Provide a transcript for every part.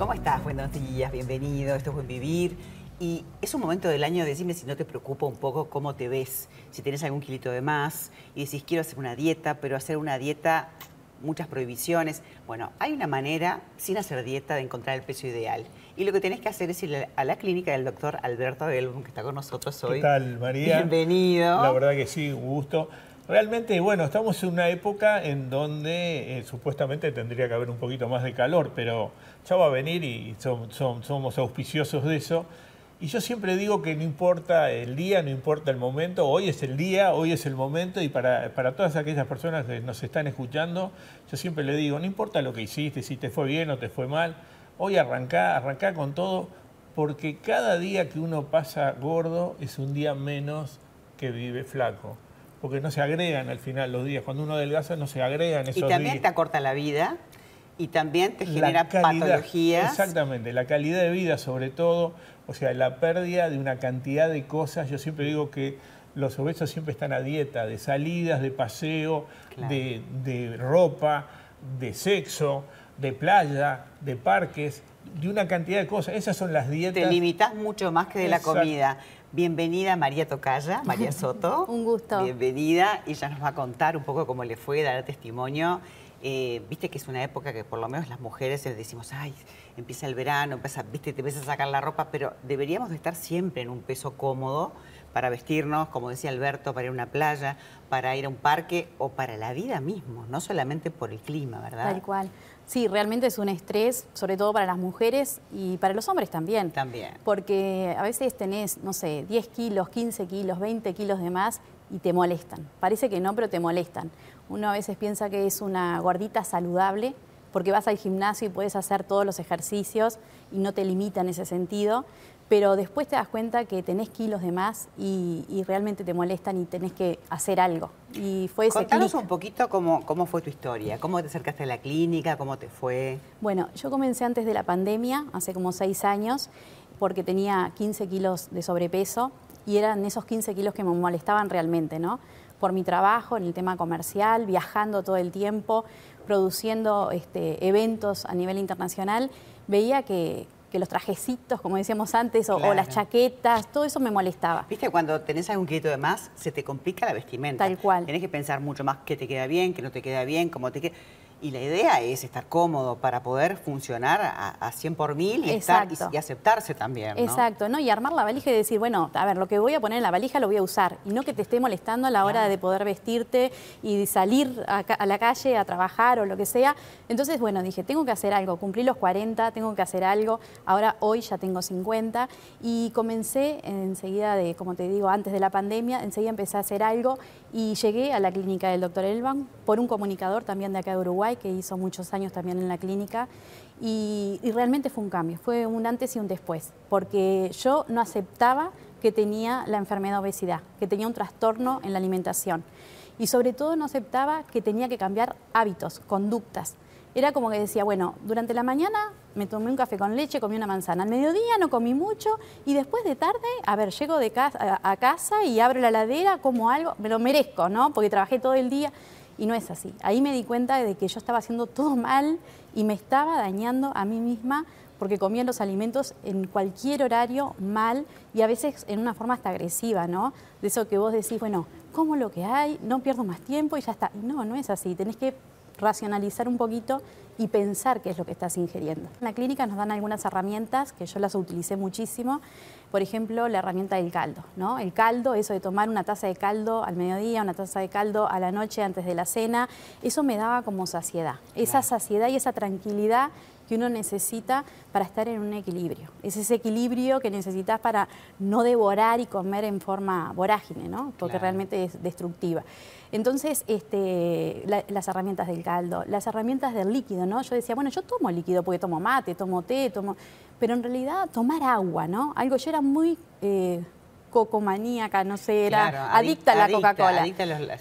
¿Cómo estás? Buenos días, bienvenido, esto es Buen Vivir. Y es un momento del año, decime si no te preocupa un poco cómo te ves, si tienes algún kilito de más y decís quiero hacer una dieta, pero hacer una dieta, muchas prohibiciones. Bueno, hay una manera, sin hacer dieta, de encontrar el peso ideal. Y lo que tenés que hacer es ir a la clínica del doctor Alberto Abelbum, que está con nosotros hoy. ¿Qué tal, María? Bienvenido. La verdad que sí, un gusto. Realmente, bueno, estamos en una época en donde eh, supuestamente tendría que haber un poquito más de calor, pero ya va a venir y somos auspiciosos de eso. Y yo siempre digo que no importa el día, no importa el momento, hoy es el día, hoy es el momento, y para, para todas aquellas personas que nos están escuchando, yo siempre le digo, no importa lo que hiciste, si te fue bien o te fue mal, hoy arrancá, arrancá con todo, porque cada día que uno pasa gordo es un día menos que vive flaco porque no se agregan al final los días. Cuando uno adelgaza no se agregan esos días. Y también te acorta la vida y también te genera patologías. Exactamente, la calidad de vida sobre todo, o sea, la pérdida de una cantidad de cosas. Yo siempre digo que los obesos siempre están a dieta, de salidas, de paseo, de, de ropa, de sexo, de playa, de parques, de una cantidad de cosas. Esas son las dietas. Te limitas mucho más que de la comida. Bienvenida María Tocaya, María Soto. un gusto. Bienvenida. Ella nos va a contar un poco cómo le fue, dar testimonio. Eh, viste que es una época que por lo menos las mujeres decimos, ay, empieza el verano, empieza, viste, te empieza a sacar la ropa, pero deberíamos de estar siempre en un peso cómodo para vestirnos, como decía Alberto, para ir a una playa, para ir a un parque o para la vida mismo, no solamente por el clima, ¿verdad? Tal cual. Sí, realmente es un estrés, sobre todo para las mujeres y para los hombres también. También. Porque a veces tenés, no sé, 10 kilos, 15 kilos, 20 kilos de más y te molestan. Parece que no, pero te molestan. Uno a veces piensa que es una gordita saludable porque vas al gimnasio y puedes hacer todos los ejercicios y no te limita en ese sentido, pero después te das cuenta que tenés kilos de más y, realmente te molestan y tenés que hacer algo. Y fue ese Contanos un poquito cómo, cómo fue tu historia, cómo te acercaste a la clínica, cómo te fue. Bueno, yo comencé antes de la pandemia, hace como seis años, porque tenía 15 kilos de sobrepeso y eran esos 15 kilos que me molestaban realmente, ¿no? Por mi trabajo en el tema comercial, viajando todo el tiempo, produciendo este, eventos a nivel internacional, veía que, que los trajecitos, como decíamos antes, o, las chaquetas, todo eso me molestaba. Viste, cuando tenés algún kilito de más, se te complica la vestimenta. Tal cual. Tenés que pensar mucho más qué te queda bien, qué no te queda bien, cómo te queda... Y la idea es estar cómodo para poder funcionar a, 100 por mil y, estar, y, aceptarse también. ¿no? Exacto, ¿no? Y armar la valija y decir, bueno, a ver, lo que voy a poner en la valija lo voy a usar. Y no que te esté molestando a la hora de poder vestirte y salir a, la calle a trabajar o lo que sea. Entonces, bueno, dije, tengo que hacer algo. Cumplí los 40, tengo que hacer algo. Ahora, hoy ya tengo 50. Y comencé enseguida de, como te digo, antes de la pandemia, enseguida empecé a hacer algo y llegué a la clínica del doctor Elban por un comunicador también de acá de Uruguay que hizo muchos años también en la clínica, y, realmente fue un cambio, fue un antes y un después, porque yo no aceptaba que tenía la enfermedad obesidad, que tenía un trastorno en la alimentación, y sobre todo no aceptaba que tenía que cambiar hábitos, conductas. Era como que decía, bueno, durante la mañana me tomé un café con leche, comí una manzana. Al mediodía no comí mucho y después de tarde, a ver, llego de casa, a casa y abro la ladera, como algo, me lo merezco, ¿no? Porque trabajé todo el día. Y no es así. Ahí me di cuenta de que yo estaba haciendo todo mal y me estaba dañando a mí misma porque comía los alimentos en cualquier horario mal y a veces en una forma hasta agresiva, ¿no? De eso que vos decís, bueno, como lo que hay, no pierdo más tiempo y ya está. No, no es así. Tenés que racionalizar un poquito y pensar qué es lo que estás ingiriendo. En la clínica nos dan algunas herramientas que yo las utilicé muchísimo, por ejemplo, la herramienta del caldo, ¿no? El caldo, eso de tomar una taza de caldo al mediodía, una taza de caldo a la noche antes de la cena, eso me daba como saciedad, esa saciedad y esa tranquilidad que uno necesita para estar en un equilibrio. Es ese equilibrio que necesitas para no devorar y comer en forma vorágine, ¿no? porque realmente es destructiva. Entonces, este, las herramientas del caldo, las herramientas del líquido, ¿no? Yo decía, bueno, yo tomo líquido porque tomo mate, tomo té, tomo... Pero en realidad tomar agua, ¿no? Algo, yo era muy... Eh, cocomaníaca, no sé, era adicta, a la Coca-Cola.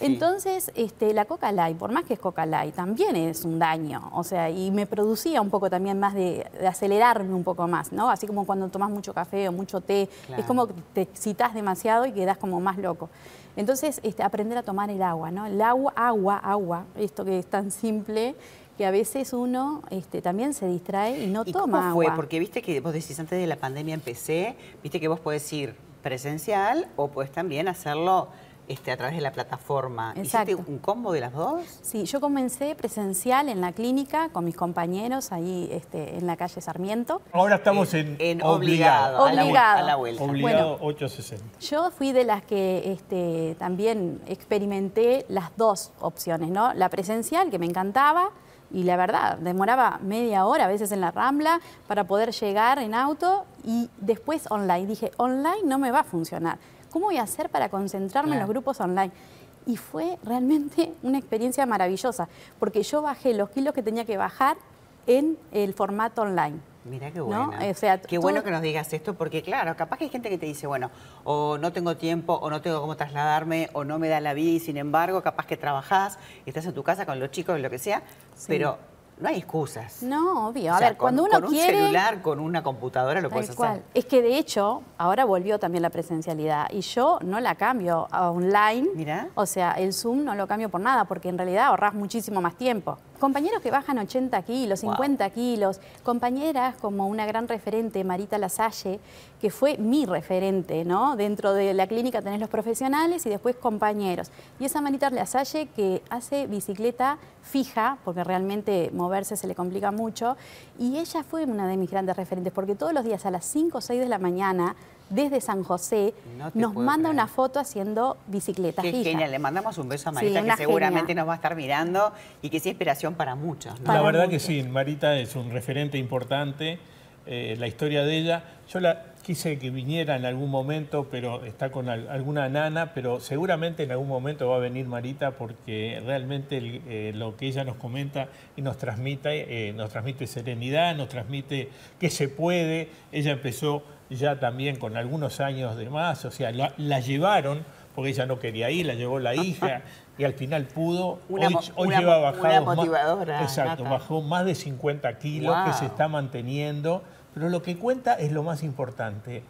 Entonces, este, la Coca Light, por más que es Coca Light, también es un daño, o sea, y me producía un poco también más de, acelerarme un poco más, ¿no? Así como cuando tomas mucho café o mucho té, es como que te excitas demasiado y quedas como más loco. Entonces, este, aprender a tomar el agua, ¿no? El agua, agua, agua, esto que es tan simple, que a veces uno este, también se distrae y no ¿Y toma cómo fue? agua. Porque viste que vos decís antes de la pandemia empecé, viste que vos podés ir presencial o podés también hacerlo este, a través de la plataforma. Exacto. ¿Hiciste un combo de las dos? Sí, yo comencé presencial en la clínica con mis compañeros ahí este, en la calle Sarmiento. Ahora estamos en, En obligado. obligado, a la, vuel- Obligado. a la vuelta. Obligado 860. Yo fui de las que este, también experimenté las dos opciones, ¿no? La presencial, que me encantaba, y la verdad, demoraba media hora a veces en la Rambla para poder llegar en auto, y después online. Dije, online no me va a funcionar. ¿Cómo voy a hacer para concentrarme en los grupos online? Y fue realmente una experiencia maravillosa, porque yo bajé los kilos que tenía que bajar en el formato online. Mira qué ¿no? bueno. O sea, qué todo- bueno que nos digas esto, porque claro, capaz que hay gente que te dice, bueno, o no tengo tiempo, o no tengo cómo trasladarme, o no me da la vida, y sin embargo, capaz que trabajás, estás en tu casa con los chicos, lo que sea, pero no hay excusas. No, obvio. O A sea, ver, con- cuando uno con quiere... un celular, con una computadora lo Tal puedes cual. hacer. Es que de hecho, ahora volvió también la presencialidad y yo no la cambio a online. Mirá. O sea, el Zoom no lo cambio por nada porque en realidad ahorras muchísimo más tiempo. Compañeros que bajan 80 kilos, Wow. 50 kilos, compañeras como una gran referente, Marita Lasalle, que fue mi referente, ¿no? Dentro de la clínica tenés los profesionales y después compañeros. Y esa Marita Lasalle que hace bicicleta fija, porque realmente moverse se le complica mucho, y ella fue una de mis grandes referentes, porque todos los días a las 5 o 6 de la mañana, desde San José, No nos manda creer. una foto haciendo bicicleta Qué fija. genial, le mandamos un beso a Marita, que seguramente genia. nos va a estar mirando y que sea inspiración para muchos. ¿no? Para La verdad que sí, Marita es un referente importante, eh, la historia de ella. Yo la quise que viniera en algún momento, pero está con al- alguna nana, pero seguramente en algún momento va a venir Marita porque realmente el- eh, lo que ella nos comenta y nos transmite, eh, nos transmite serenidad, nos transmite que se puede. Ella empezó ya también con algunos años de más, o sea, la, la llevaron, porque ella no quería ir, la llevó la hija. Y al final pudo. Una hoy, hoy una lleva bajado una más- motivadora, Exacto, Nata. bajó más de 50 kilos que se está manteniendo, pero lo que cuenta es lo más importante,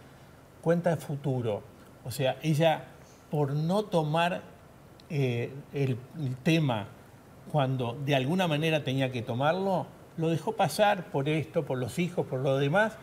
cuenta el futuro. O sea, ella por no tomar eh, el, el tema cuando de alguna manera tenía que tomarlo, lo dejó pasar por esto, por los hijos, por lo demás.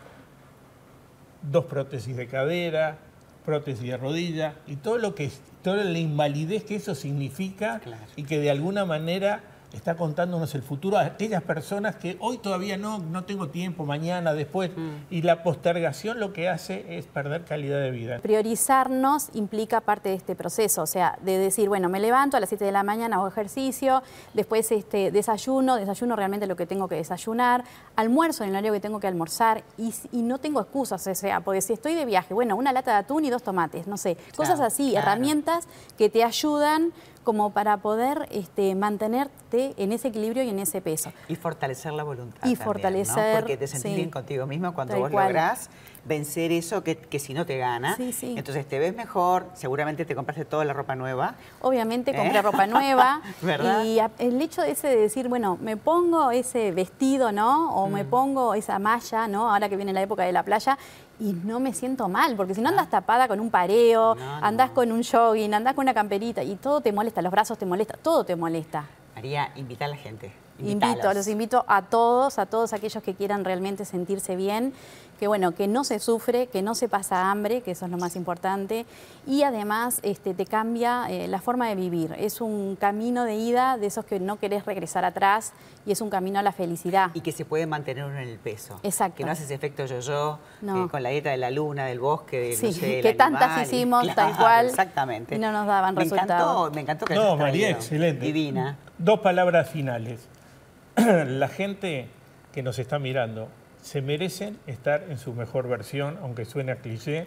Dos prótesis de cadera, prótesis de rodilla y todo lo que toda la invalidez que eso significa Claro. y que de alguna manera está contándonos el futuro a aquellas personas que hoy todavía no, no tengo tiempo, mañana, después. Y la postergación lo que hace es perder calidad de vida. Priorizarnos implica parte de este proceso, o sea, de decir, bueno, me levanto a las 7 de la mañana, hago ejercicio, después este, desayuno, desayuno realmente lo que tengo que desayunar, almuerzo en el horario que tengo que almorzar y, y no tengo excusas, o sea, porque si estoy de viaje, bueno, una lata de atún y dos tomates, no sé, cosas así, claro. herramientas que te ayudan como para poder este, mantenerte en ese equilibrio y en ese peso. Y fortalecer la voluntad. Y también, ¿no? fortalecer, Porque te sentís sí. bien contigo mismo cuando vos cual. lográs vencer eso que, que si no te gana. Sí, sí. Entonces te ves mejor, seguramente te compraste toda la ropa nueva. Obviamente ¿Eh? compré ropa nueva. ¿Verdad? Y el hecho de ese de decir, bueno, me pongo ese vestido, ¿no? O Mm. me pongo esa malla, ¿no? Ahora que viene la época de la playa. Y no me siento mal, porque si no andas tapada con un pareo, No, andás no. con un jogging, andás con una camperita y todo te molesta, los brazos te molesta, todo te molesta. María, invita a la gente. Invito, los invito a todos, a todos aquellos que quieran realmente sentirse bien, que bueno, que no se sufre, que no se pasa hambre, que eso es lo más importante, y además este, te cambia eh, la forma de vivir. Es un camino de ida de esos que no querés regresar atrás y es un camino a la felicidad. Y que se puede mantener uno en el peso. Exacto. Que no haces efecto yo-yo, No. eh, con la dieta de la luna, del bosque, de, Sí, no sé, del que tantas animal, y- hicimos, tal Claro, cual, Exactamente. y no nos daban me resultado. Encantó, me encantó que No, María, traído. excelente. Divina. Dos palabras finales. La gente que nos está mirando se merecen estar en su mejor versión, aunque suene a cliché,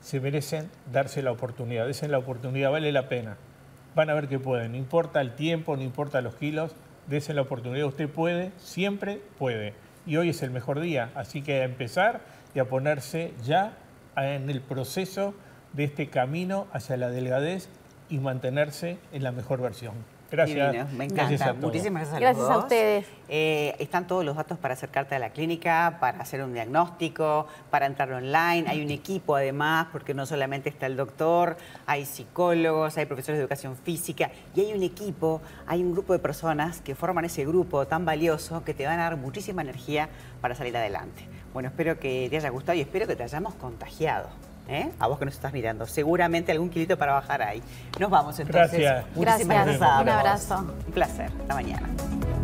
se merecen darse la oportunidad. Desen la oportunidad, vale la pena. Van a ver que pueden, no importa el tiempo, no importa los kilos, desen la oportunidad. Usted puede, siempre puede. Y hoy es el mejor día, así que a empezar y a ponerse ya en el proceso de este camino hacia la delgadez y mantenerse en la mejor versión. Gracias. Divino, me Gracias encanta. a todos. Muchísimas gracias a Gracias los a dos. ustedes. Eh, están todos los datos para acercarte a la clínica, para hacer un diagnóstico, para entrar online. Hay un equipo además, porque no solamente está el doctor, hay psicólogos, hay profesores de educación física y hay un equipo, hay un grupo de personas que forman ese grupo tan valioso que te van a dar muchísima energía para salir adelante. Bueno, espero que te haya gustado y espero que te hayamos contagiado. ¿Eh? A vos que nos estás mirando. Seguramente algún kilito para bajar ahí. Nos vamos entonces. Gracias. Muchísimas Gracias. Un abrazo. Un placer. Hasta mañana.